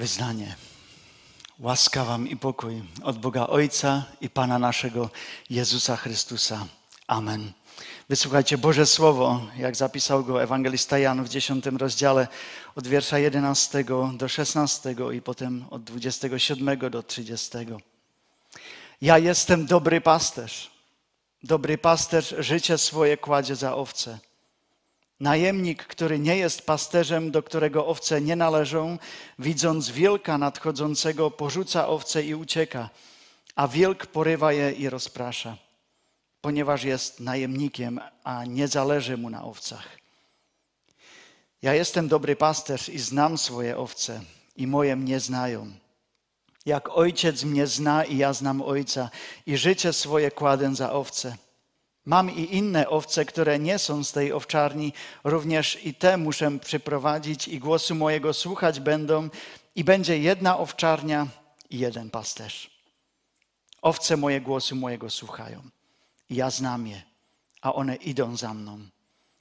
Wyznanie. Łaska Wam i pokój od Boga Ojca i Pana naszego Jezusa Chrystusa. Amen. Wysłuchajcie Boże Słowo, jak zapisał go ewangelista Jan w 10 rozdziale od wiersza 11 do 16 i potem od 27 do 30. Ja jestem dobry pasterz. Dobry pasterz życie swoje kładzie za owce. Najemnik, który nie jest pasterzem, do którego owce nie należą, widząc wilka nadchodzącego, porzuca owce i ucieka, a wilk porywa je i rozprasza, ponieważ jest najemnikiem, a nie zależy mu na owcach. Ja jestem dobry pasterz i znam swoje owce, i moje mnie znają. Jak ojciec mnie zna i ja znam ojca, i życie swoje kładę za owce. Mam i inne owce, które nie są z tej owczarni, również i te muszę przyprowadzić i głosu mojego słuchać będą i będzie jedna owczarnia i jeden pasterz. Owce moje głosu mojego słuchają i ja znam je, a one idą za mną.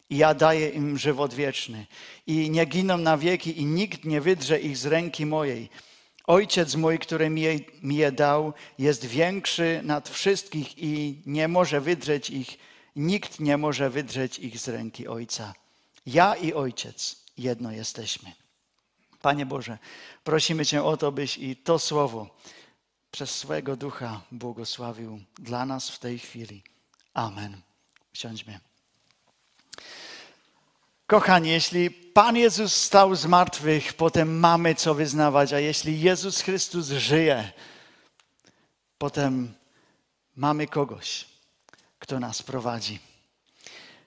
I ja daję im żywot wieczny i nie giną na wieki i nikt nie wydrze ich z ręki mojej. Ojciec mój, który mi je, mi je dał, jest większy nad wszystkich i nie może wydrzeć ich, nikt nie może wydrzeć ich z ręki Ojca. Ja i Ojciec jedno jesteśmy. Panie Boże, prosimy Cię o to, byś i to słowo przez swojego ducha błogosławił dla nas w tej chwili. Amen. Siądźmy. Kochani, jeśli Pan Jezus stał z martwych, potem mamy co wyznawać, a jeśli Jezus Chrystus żyje, potem mamy kogoś, kto nas prowadzi.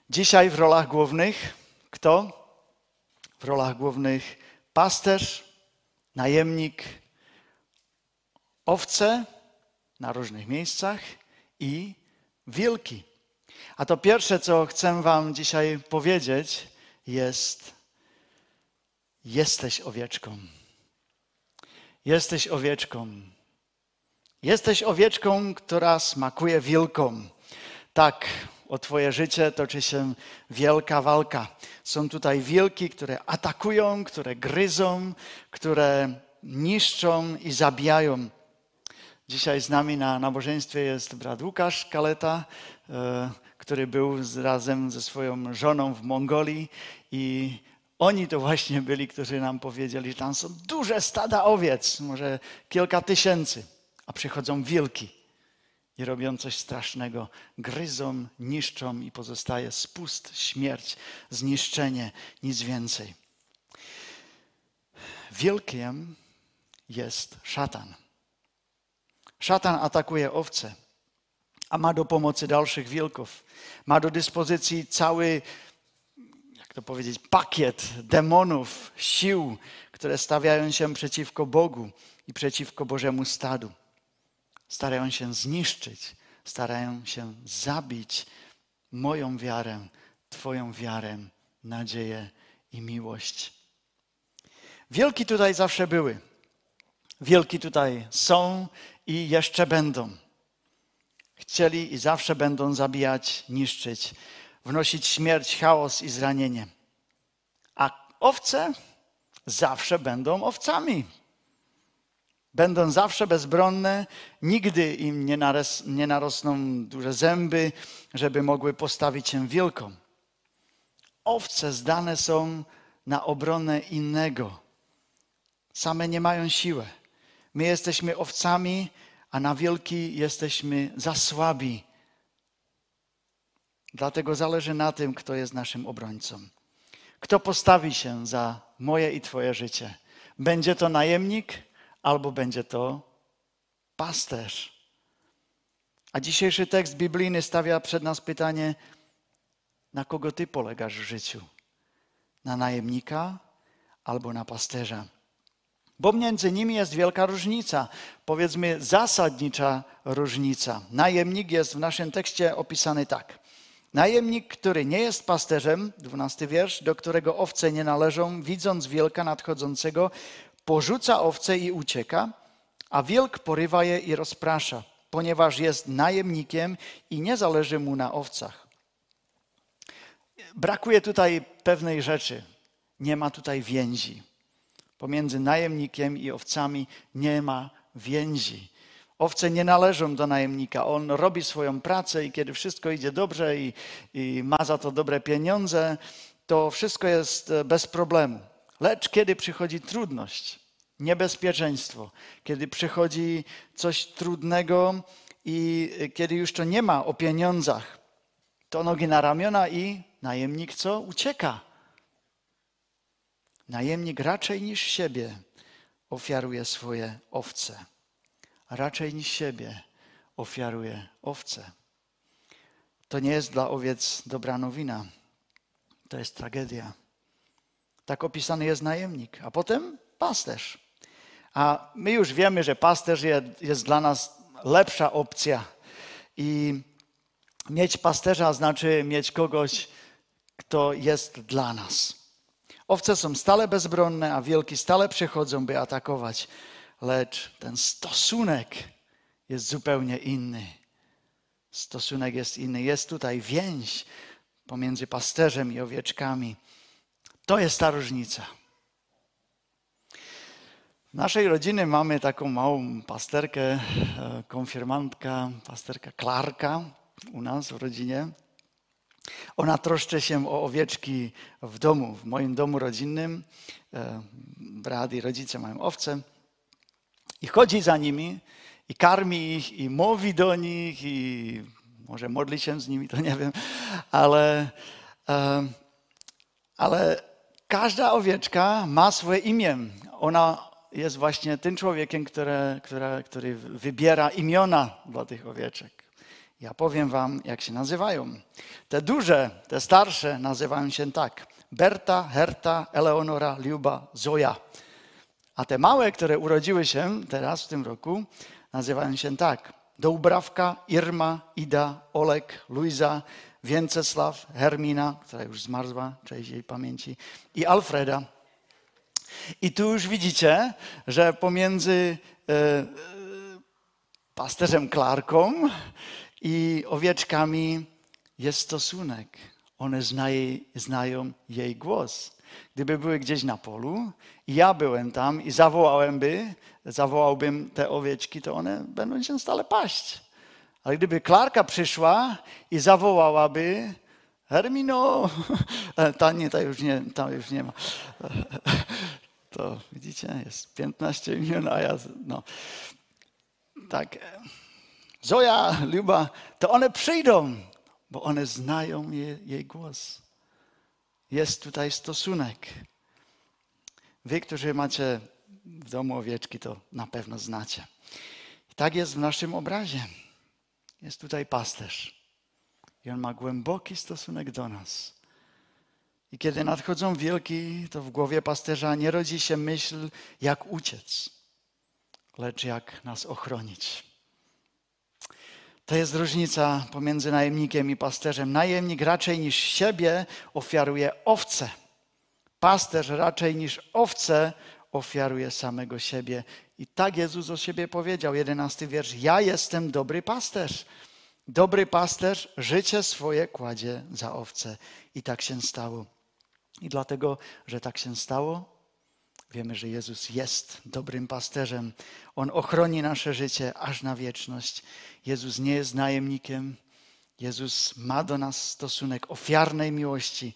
Dzisiaj w rolach głównych kto? W rolach głównych pasterz, najemnik, owce na różnych miejscach i wilki. A to pierwsze, co chcę Wam dzisiaj powiedzieć, jest: Jesteś owieczką. Jesteś owieczką. Jesteś owieczką, która smakuje wilkom. Tak, o Twoje życie toczy się wielka walka. Są tutaj wilki, które atakują, które gryzą, które niszczą i zabijają. Dzisiaj z nami na nabożeństwie jest brat Łukasz Kaleta, e, który był razem ze swoją żoną w Mongolii i oni to właśnie byli, którzy nam powiedzieli, że tam są duże stada owiec, może kilka tysięcy, a przychodzą wilki i robią coś strasznego. Gryzą, niszczą i pozostaje spust, śmierć, zniszczenie, nic więcej. Wielkiem jest szatan. Szatan atakuje owce, a ma do pomocy dalszych wilków. Ma do dyspozycji cały, jak to powiedzieć, pakiet demonów, sił, które stawiają się przeciwko Bogu i przeciwko Bożemu stadu. Starają się zniszczyć, starają się zabić moją wiarę, Twoją wiarę, nadzieję i miłość. Wielki tutaj zawsze były. Wielki tutaj są i jeszcze będą. Chcieli i zawsze będą zabijać, niszczyć, wnosić śmierć, chaos i zranienie. A owce zawsze będą owcami. Będą zawsze bezbronne, nigdy im nie, nie narosną duże zęby, żeby mogły postawić się wilkom. Owce zdane są na obronę innego. Same nie mają siły. My jesteśmy owcami, a na wielki jesteśmy za słabi. Dlatego zależy na tym, kto jest naszym obrońcą. Kto postawi się za moje i Twoje życie. Będzie to najemnik albo będzie to pasterz. A dzisiejszy tekst biblijny stawia przed nas pytanie, na kogo Ty polegasz w życiu? Na najemnika albo na pasterza? Bo między nimi jest wielka różnica, powiedzmy zasadnicza różnica. Najemnik jest w naszym tekście opisany tak. Najemnik, który nie jest pasterzem, dwunasty wiersz, do którego owce nie należą, widząc wielka nadchodzącego, porzuca owce i ucieka, a wielk porywa je i rozprasza, ponieważ jest najemnikiem i nie zależy mu na owcach. Brakuje tutaj pewnej rzeczy. Nie ma tutaj więzi Pomiędzy najemnikiem i owcami nie ma więzi. Owce nie należą do najemnika. On robi swoją pracę i kiedy wszystko idzie dobrze i, i ma za to dobre pieniądze, to wszystko jest e, bez problemu. Lecz kiedy przychodzi trudność, niebezpieczeństwo, kiedy przychodzi coś trudnego i e, kiedy już to nie ma o pieniądzach, to nogi na ramiona i najemnik co? Ucieka. Najemnik raczej niż siebie ofiaruje swoje owce. Raczej niż siebie ofiaruje owce. To nie jest dla owiec dobra nowina. To jest tragedia. Tak opisany jest najemnik, a potem pasterz. A my już wiemy, że pasterz jest dla nas lepsza opcja. I mieć pasterza znaczy mieć kogoś, kto jest dla nas. Owce są stale bezbronne, a wielki stale przychodzą, by atakować, lecz ten stosunek jest zupełnie inny. Stosunek jest inny. Jest tutaj więź pomiędzy pasterzem i owieczkami. To jest ta różnica. W naszej rodziny mamy taką małą pasterkę, e, konfirmantka, pasterka Klarka u nas w rodzinie. Ona troszczy się o owieczki w domu, w moim domu rodzinnym. E, brat i rodzice mają owce. I chodzi za nimi i karmi ich i mówi do nich i może modli się z nimi, to nie wiem, ale, e, ale każda owieczka ma swoje imię. Ona jest właśnie tym człowiekiem, który, który, który wybiera imiona dla tych owieczek. Ja powiem wam, jak się nazywają. Te duże, te starsze nazywają się tak. Berta, Herta, Eleonora, Liuba, Zoja. A te małe, które urodziły się teraz w tym roku, nazywają się tak. Doubrawka, Irma, Ida, Olek, Luisa, Więcesław, Hermina, która już zmarzła, cześć jej pamięci, i Alfreda. I tu już widzicie, że pomiędzy e, e pasterzem Klarką i owieczkami jest stosunek. One znają jej głos. Gdyby były gdzieś na polu i ja byłem tam i zawołałem by, zawołałbym te owieczki, to one będą się stale paść. Ale gdyby Klarka przyszła i zawołałaby, Hermino, ta nie, ta już nie, ta już nie ma. To widzicie, jest 15 minut, a ja, no. Tak. Zoja, Luba, to one przyjdą, bo one znają je, jej głos. Jest tutaj stosunek. Wy, którzy macie w domu owieczki, to na pewno znacie. I tak jest w naszym obrazie. Jest tutaj pasterz. I on ma głęboki stosunek do nas. I kiedy nadchodzą wielki, to w głowie pasterza nie rodzi się myśl, jak uciec, lecz jak nas ochronić. To jest różnica pomiędzy najemnikiem i pasterzem. Najemnik raczej niż siebie ofiaruje owce. Pasterz raczej niż owce ofiaruje samego siebie. I tak Jezus o siebie powiedział, jedenasty wiersz. Ja jestem dobry pasterz. Dobry pasterz życie swoje kładzie za owce. I tak się stało. I dlatego, że tak się stało, wiemy, że Jezus jest dobrym pasterzem. On ochroni nasze życie aż na wieczność. Jezus nie jest najemnikiem. Jezus ma do nas stosunek ofiarnej miłości.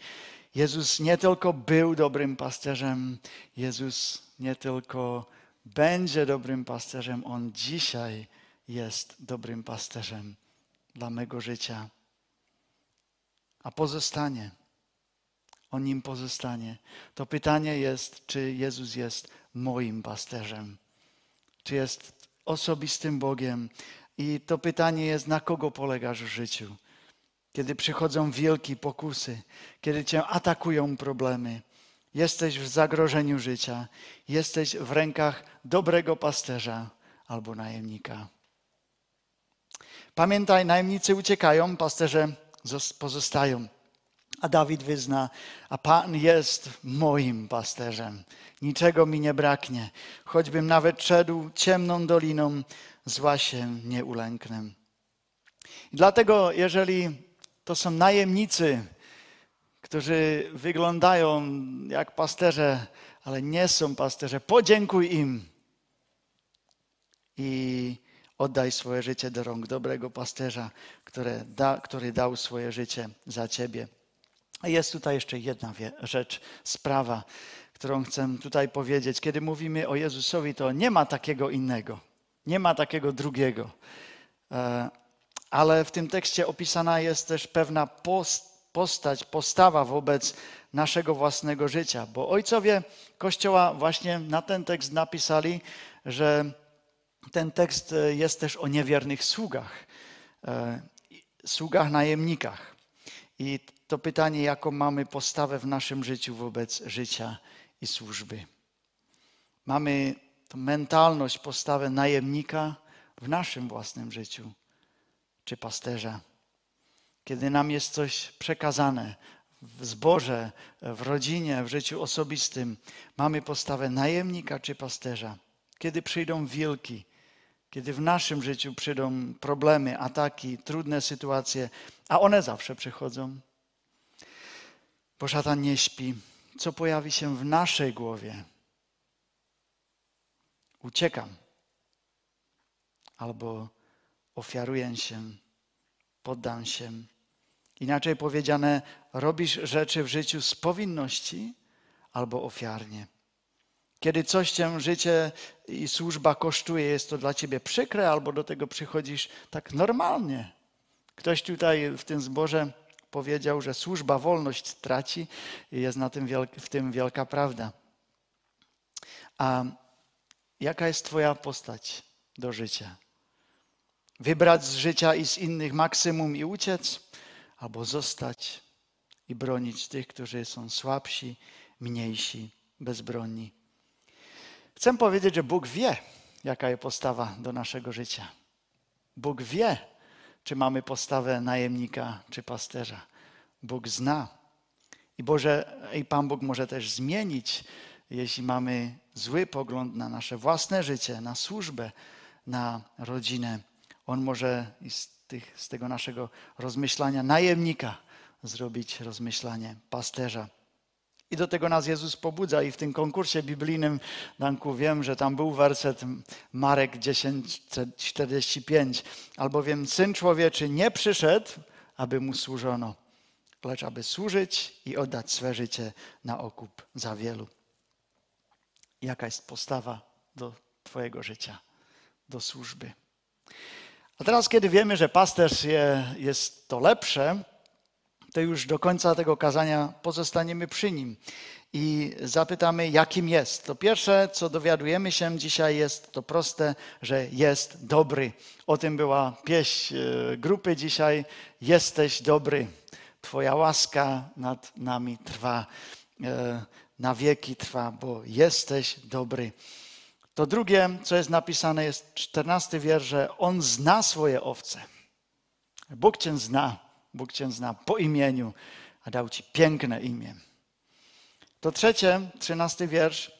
Jezus nie tylko był dobrym pasterzem, Jezus nie tylko będzie dobrym pasterzem, On dzisiaj jest dobrym pasterzem dla mego życia. A pozostanie. On nim pozostanie. To pytanie jest, czy Jezus jest moim pasterzem? Czy jest osobistym Bogiem? I to pytanie jest, na kogo polegasz w życiu? Kiedy przychodzą wielkie pokusy, kiedy cię atakują problemy, jesteś w zagrożeniu życia, jesteś w rękach dobrego pasterza albo najemnika. Pamiętaj, najemnicy uciekają, pasterze pozostają. A Dawid wyzna, a Pan jest moim pasterzem. Niczego mi nie braknie. Choćbym nawet szedł ciemną doliną, zła się nie ulęknę. I dlatego, jeżeli to są najemnicy, którzy wyglądają jak pasterze, ale nie są pasterze. Podziękuj im i oddaj swoje życie do rąk dobrego pasterza, który, da, który dał swoje życie za ciebie. Jest tutaj jeszcze jedna rzecz, sprawa, którą chcę tutaj powiedzieć. Kiedy mówimy o Jezusowi, to nie ma takiego innego, nie ma takiego drugiego. E, ale w tym tekście opisana jest też pewna postać, postawa wobec naszego własnego życia, bo ojcowie Kościoła właśnie na ten tekst napisali, że ten tekst e, jest też o niewiernych sługach, e, sługach najemnikach. I to pytanie, jaką mamy postawę w naszym życiu wobec życia i służby. Mamy tą mentalność, postawę najemnika w naszym własnym życiu, czy pasterza. Kiedy nam jest coś przekazane w zborze, w rodzinie, w życiu osobistym, mamy postawę najemnika czy pasterza. Kiedy przyjdą wilki, kiedy w naszym życiu przyjdą problemy, ataki, trudne sytuacje, a one zawsze przychodzą, bo szatan nie śpi, co pojawi się w naszej głowie? Uciekam albo ofiaruję się, poddam się. Inaczej powiedziane, robisz rzeczy w życiu z powinności albo ofiarnie. Kiedy coś cię życie i służba kosztuje, jest to dla ciebie przykre, albo do tego przychodzisz tak normalnie. Ktoś tutaj w tym zborze powiedział, że służba wolność traci jest na tym w tym wielka prawda. A jaka jest Twoja postać do życia? Wybrać z życia i z innych maksimum i uciec, albo zostać i bronić tych, którzy są słabsi, mniejsi, bezbronni. Chcę powiedzieć, że Bóg wie, jaka jest postawa do naszego życia. Bóg wie, czy mamy postawę najemnika czy pasterza. Bóg zna. I, Boże, I Pan Bóg może też zmienić, jeśli mamy zły pogląd na nasze własne życie, na służbę, na rodzinę. On może z, tych, z tego naszego rozmyślania najemnika zrobić rozmyślanie pasterza. I do tego nas Jezus pobudza. I w tym konkursie biblijnym, Danku, wiem, że tam był werset Marek 10:45. Albowiem Syn Człowieczy nie przyszedł, aby mu służono, lecz aby służyć i oddać swe życie na okup za wielu. Jaka jest postawa do Twojego życia, do służby? A teraz, kiedy wiemy, że pasterz jest to lepsze, to już do końca tego kazania pozostaniemy przy nim i zapytamy, jakim jest. To pierwsze, co dowiadujemy się dzisiaj, jest to proste, że jest dobry. O tym była pieśń e, grupy dzisiaj. Jesteś dobry. Twoja łaska nad nami trwa, e, na wieki trwa, bo jesteś dobry. To drugie, co jest napisane, jest czternasty wiersz, że On zna swoje owce. Bóg Cię zna. Bóg Cię zna po imieniu, a dał Ci piękne imię. To trzecie, trzynasty wiersz,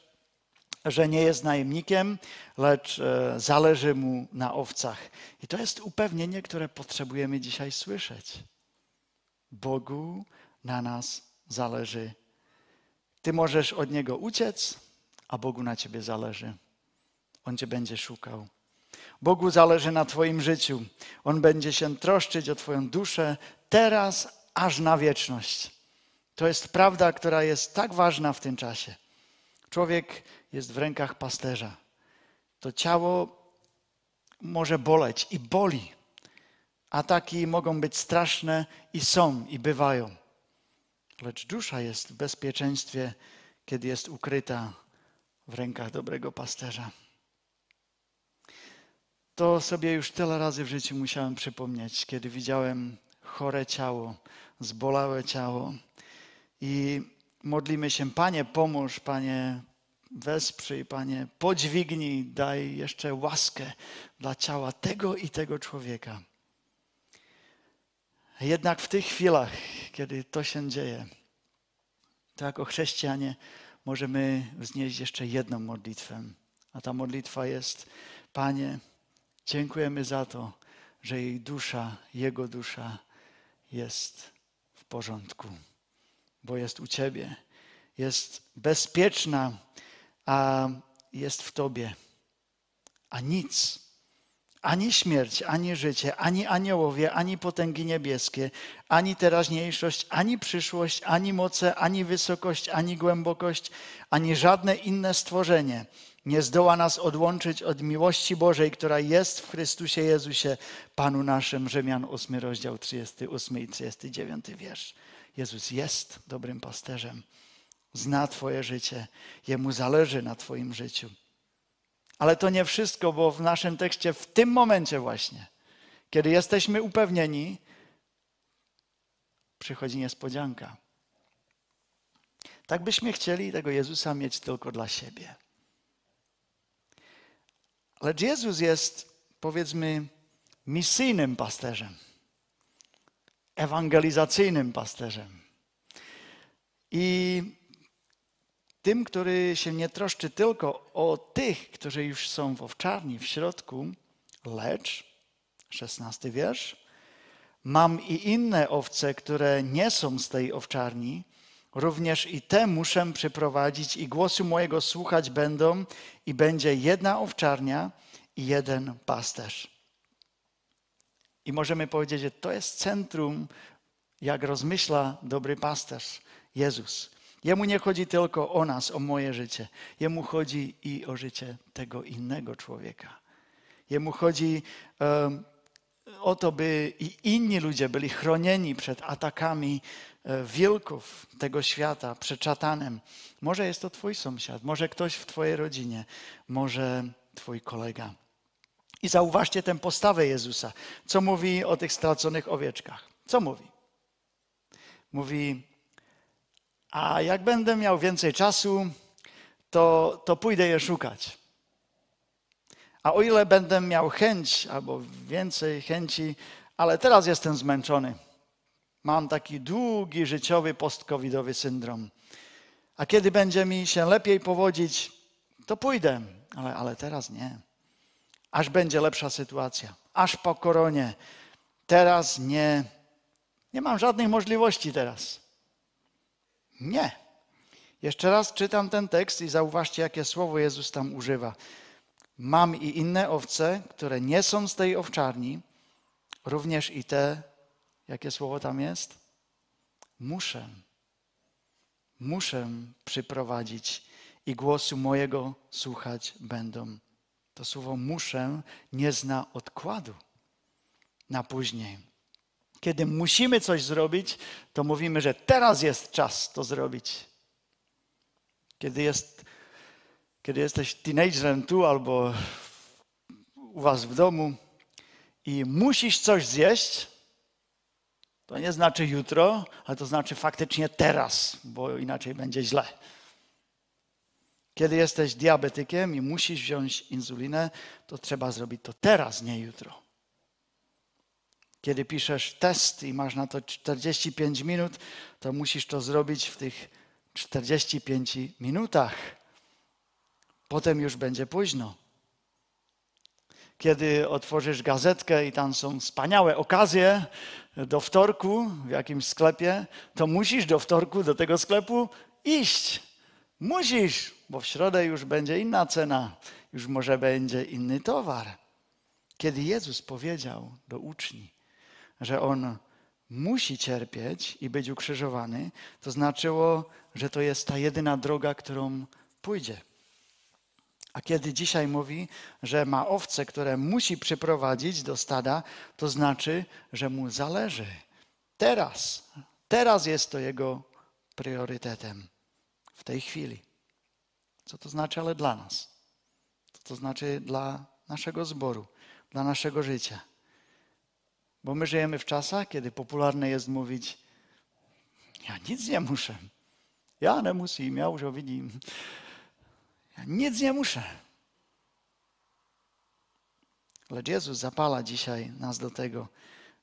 że nie jest najemnikiem, lecz e, zależy mu na owcach. I to jest upewnienie, które potrzebujemy dzisiaj słyszeć. Bogu na nas zależy. Ty możesz od Niego uciec, a Bogu na Ciebie zależy. On Cię będzie szukał. Bogu zależy na Twoim życiu. On będzie się troszczyć o Twoją duszę teraz, aż na wieczność. To jest prawda, która jest tak ważna w tym czasie. Człowiek jest w rękach pasterza. To ciało może boleć i boli. Ataki mogą być straszne i są i bywają. Lecz dusza jest w bezpieczeństwie, kiedy jest ukryta w rękach dobrego pasterza. To sobie już tyle razy w życiu musiałem przypomnieć, kiedy widziałem chore ciało, zbolałe ciało. I modlimy się, Panie, pomóż, Panie, wesprzyj, Panie, podźwignij, daj jeszcze łaskę dla ciała tego i tego człowieka. Jednak w tych chwilach, kiedy to się dzieje, to jako chrześcijanie możemy wznieść jeszcze jedną modlitwę. A ta modlitwa jest, Panie, dziękujemy za to, że jej dusza, jego dusza jest w porządku, bo jest u Ciebie jest bezpieczna, a jest w Tobie. A nic, ani śmierć, ani życie, ani aniołowie, ani potęgi niebieskie, ani teraźniejszość, ani przyszłość, ani moce, ani wysokość, ani głębokość, ani żadne inne stworzenie nie zdoła nas odłączyć od miłości Bożej, która jest w Chrystusie Jezusie, Panu naszym. Rzymian 8, rozdział 38 i 39 wiersz. Jezus jest dobrym pasterzem. Zna Twoje życie. Jemu zależy na Twoim życiu. Ale to nie wszystko, bo w naszym tekście, w tym momencie właśnie, kiedy jesteśmy upewnieni, przychodzi niespodzianka. Tak byśmy chcieli tego Jezusa mieć tylko dla siebie. Ale Jezus jest, powiedzmy, misyjnym pasterzem, ewangelizacyjnym pasterzem. I tym, który się nie troszczy tylko o tych, którzy już są w owczarni w środku, lecz, szesnasty wiersz, mam i inne owce, które nie są z tej owczarni, również i te muszę przyprowadzić i głosu mojego słuchać będą i będzie jedna owczarnia i jeden pasterz. I możemy powiedzieć, że to jest centrum, jak rozmyśla dobry pasterz, Jezus. Jemu nie chodzi tylko o nas, o moje życie. Jemu chodzi i o życie tego innego człowieka. Jemu chodzi um, o to, by i inni ludzie byli chronieni przed atakami e, wilków tego świata, przed czatanem. Może jest to twój sąsiad, może ktoś w twojej rodzinie, może twój kolega. I zauważcie tę postawę Jezusa. Co mówi o tych straconych owieczkach? Co mówi? Mówi, a jak będę miał więcej czasu, to, to pójdę je szukać. A o ile będę miał chęć albo więcej chęci, ale teraz jestem zmęczony. Mam taki długi życiowy post-covidowy syndrom. A kiedy będzie mi się lepiej powodzić, to pójdę, ale, ale teraz nie. Aż będzie lepsza sytuacja, aż po koronie. Teraz nie. Nie mam żadnej możliwości teraz. Nie. Jeszcze raz czytam ten tekst i zauważcie, jakie słowo Jezus tam używa. Mam i inne owce, które nie są z tej owczarni, również i te, jakie słowo tam jest? Muszę. Muszę przyprowadzić i głosu mojego słuchać będą. To słowo muszę nie zna odkładu na później. Kiedy musimy coś zrobić, to mówimy, że teraz jest czas to zrobić. Kiedy, jest, kiedy jesteś teenagerem tu albo u was w domu i musisz coś zjeść, to nie znaczy jutro, ale to znaczy faktycznie teraz, bo inaczej będzie źle. Kiedy jesteś diabetykiem i musisz wziąć insulinę, to trzeba zrobić to teraz, nie jutro. Kiedy piszesz test i masz na to 45 minut, to musisz to zrobić w tych 45 minutach. Potem już będzie późno. Kiedy otworzysz gazetkę i tam są wspaniałe okazje do wtorku w jakimś sklepie, to musisz do wtorku do tego sklepu iść. Musisz, bo w środę już będzie inna cena, już może będzie inny towar. Kiedy Jezus powiedział do uczniów, że on musi cierpieć i być ukrzyżowany, to znaczyło, że to jest ta jedyna droga, którą pójdzie. A kiedy dzisiaj mówi, że ma owce, które musi przyprowadzić do stada, to znaczy, że mu zależy. Teraz, teraz jest to jego priorytetem w tej chwili. Co to znaczy, ale dla nas? Co to znaczy dla naszego zboru, dla naszego życia? Bo my żyjemy w czasach, kiedy popularne jest mówić: Ja nic nie muszę. Ja nie musím, ja już vidím. Nic nie muszę. Lecz Jezus zapala dzisiaj nas do tego,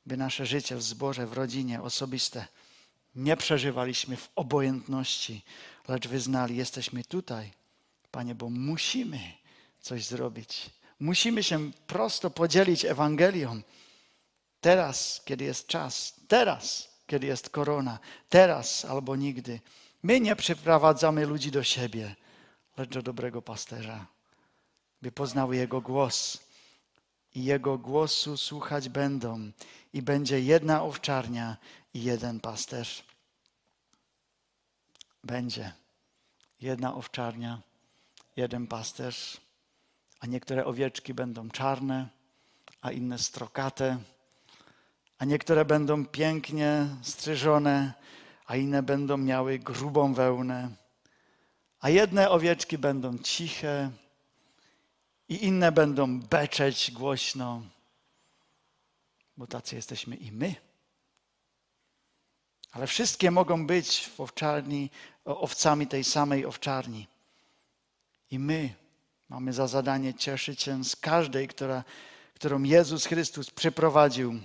by nasze życie w zborze, w rodzinie, osobiste nie przeżywaliśmy w obojętności, lecz wyznali, jesteśmy tutaj, Panie, bo musimy coś zrobić. Musimy się prosto podzielić Ewangelią. Teraz, kiedy jest czas, teraz, kiedy jest korona, teraz albo nigdy. My nie przyprowadzamy ludzi do siebie, lecz do dobrego pasterza, by poznały Jego głos. I Jego głosu słuchać będą. I będzie jedna owczarnia i jeden pasterz. Będzie jedna owczarnia, jeden pasterz, a niektóre owieczki będą czarne, a inne strokate, a niektóre będą pięknie strzyżone, a inne będą miały grubą wełnę, a jedne owieczki będą ciche i inne będą beczeć głośno, bo tacy jesteśmy i my. Ale wszystkie mogą być w owczarni, owcami tej samej owczarni. I my mamy za zadanie cieszyć się z każdej, która, którą Jezus Chrystus przyprowadził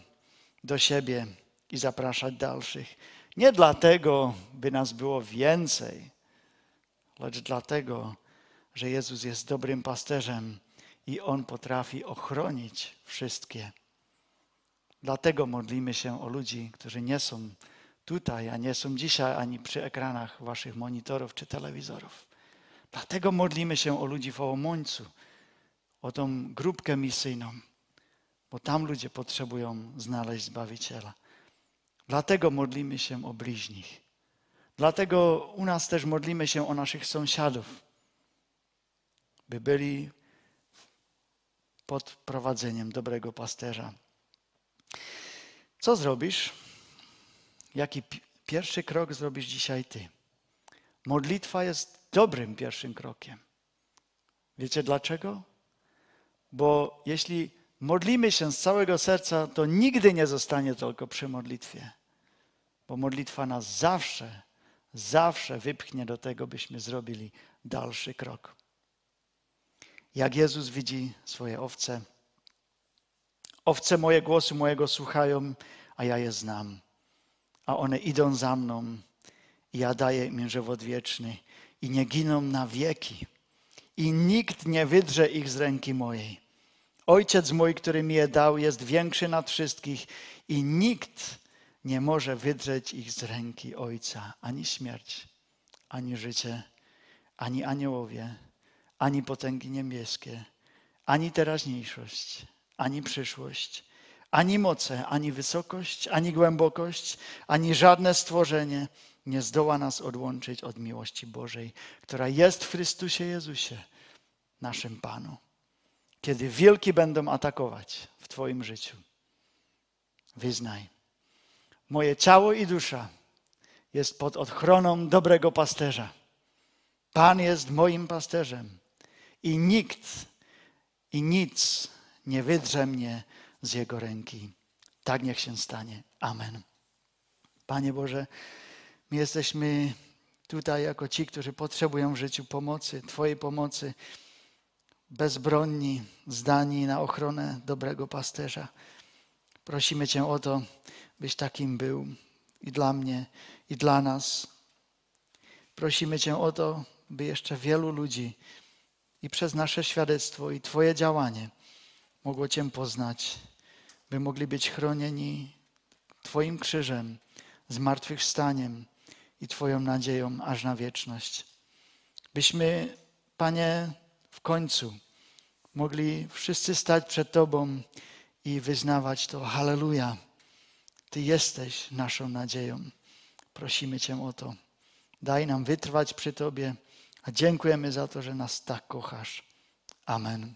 do siebie i zapraszać dalszych. Nie dlatego, by nas było więcej, lecz dlatego, że Jezus jest dobrym pasterzem i On potrafi ochronić wszystkie. Dlatego modlimy się o ludzi, którzy nie są tutaj, a nie są dzisiaj ani przy ekranach waszych monitorów czy telewizorów. Dlatego modlimy się o ludzi w Ołomońcu, o tą grupkę misyjną, bo tam ludzie potrzebują znaleźć Zbawiciela. Dlatego modlimy się o bliźnich. Dlatego u nas też modlimy się o naszych sąsiadów, by byli pod prowadzeniem dobrego pasterza. Co zrobisz? Jaki pierwszy krok zrobisz dzisiaj ty? Modlitwa jest dobrym pierwszym krokiem. Wiecie dlaczego? Bo jeśli modlimy się z całego serca, to nigdy nie zostanie tylko przy modlitwie. Bo modlitwa nas zawsze, zawsze wypchnie do tego, byśmy zrobili dalszy krok. Jak Jezus widzi swoje owce. Owce moje głosu mojego słuchają, a ja je znam. A one idą za mną i ja daję im żywot wieczny i nie giną na wieki. I nikt nie wydrze ich z ręki mojej. Ojciec mój, który mi je dał, jest większy nad wszystkich i nikt nie może wydrzeć ich z ręki Ojca. Ani śmierć, ani życie, ani aniołowie, ani potęgi niebieskie, ani teraźniejszość, ani przyszłość, ani moce, ani wysokość, ani głębokość, ani żadne stworzenie nie zdoła nas odłączyć od miłości Bożej, która jest w Chrystusie Jezusie, naszym Panu. Kiedy wielki będą atakować w Twoim życiu, wyznaj. Moje ciało i dusza jest pod ochroną dobrego pasterza. Pan jest moim pasterzem i nikt i nic nie wydrze mnie z Jego ręki. Tak niech się stanie. Amen. Panie Boże, my jesteśmy tutaj jako ci, którzy potrzebują w życiu pomocy, Twojej pomocy, bezbronni, zdani na ochronę dobrego pasterza. Prosimy Cię o to, byś takim był i dla mnie, i dla nas. Prosimy Cię o to, by jeszcze wielu ludzi i przez nasze świadectwo i Twoje działanie mogło Cię poznać, by mogli być chronieni Twoim krzyżem, zmartwychwstaniem i Twoją nadzieją aż na wieczność. Byśmy, Panie, w końcu mogli wszyscy stać przed Tobą i wyznawać to Halleluja. Ty jesteś naszą nadzieją. Prosimy Cię o to. Daj nam wytrwać przy Tobie, a dziękujemy za to, że nas tak kochasz. Amen.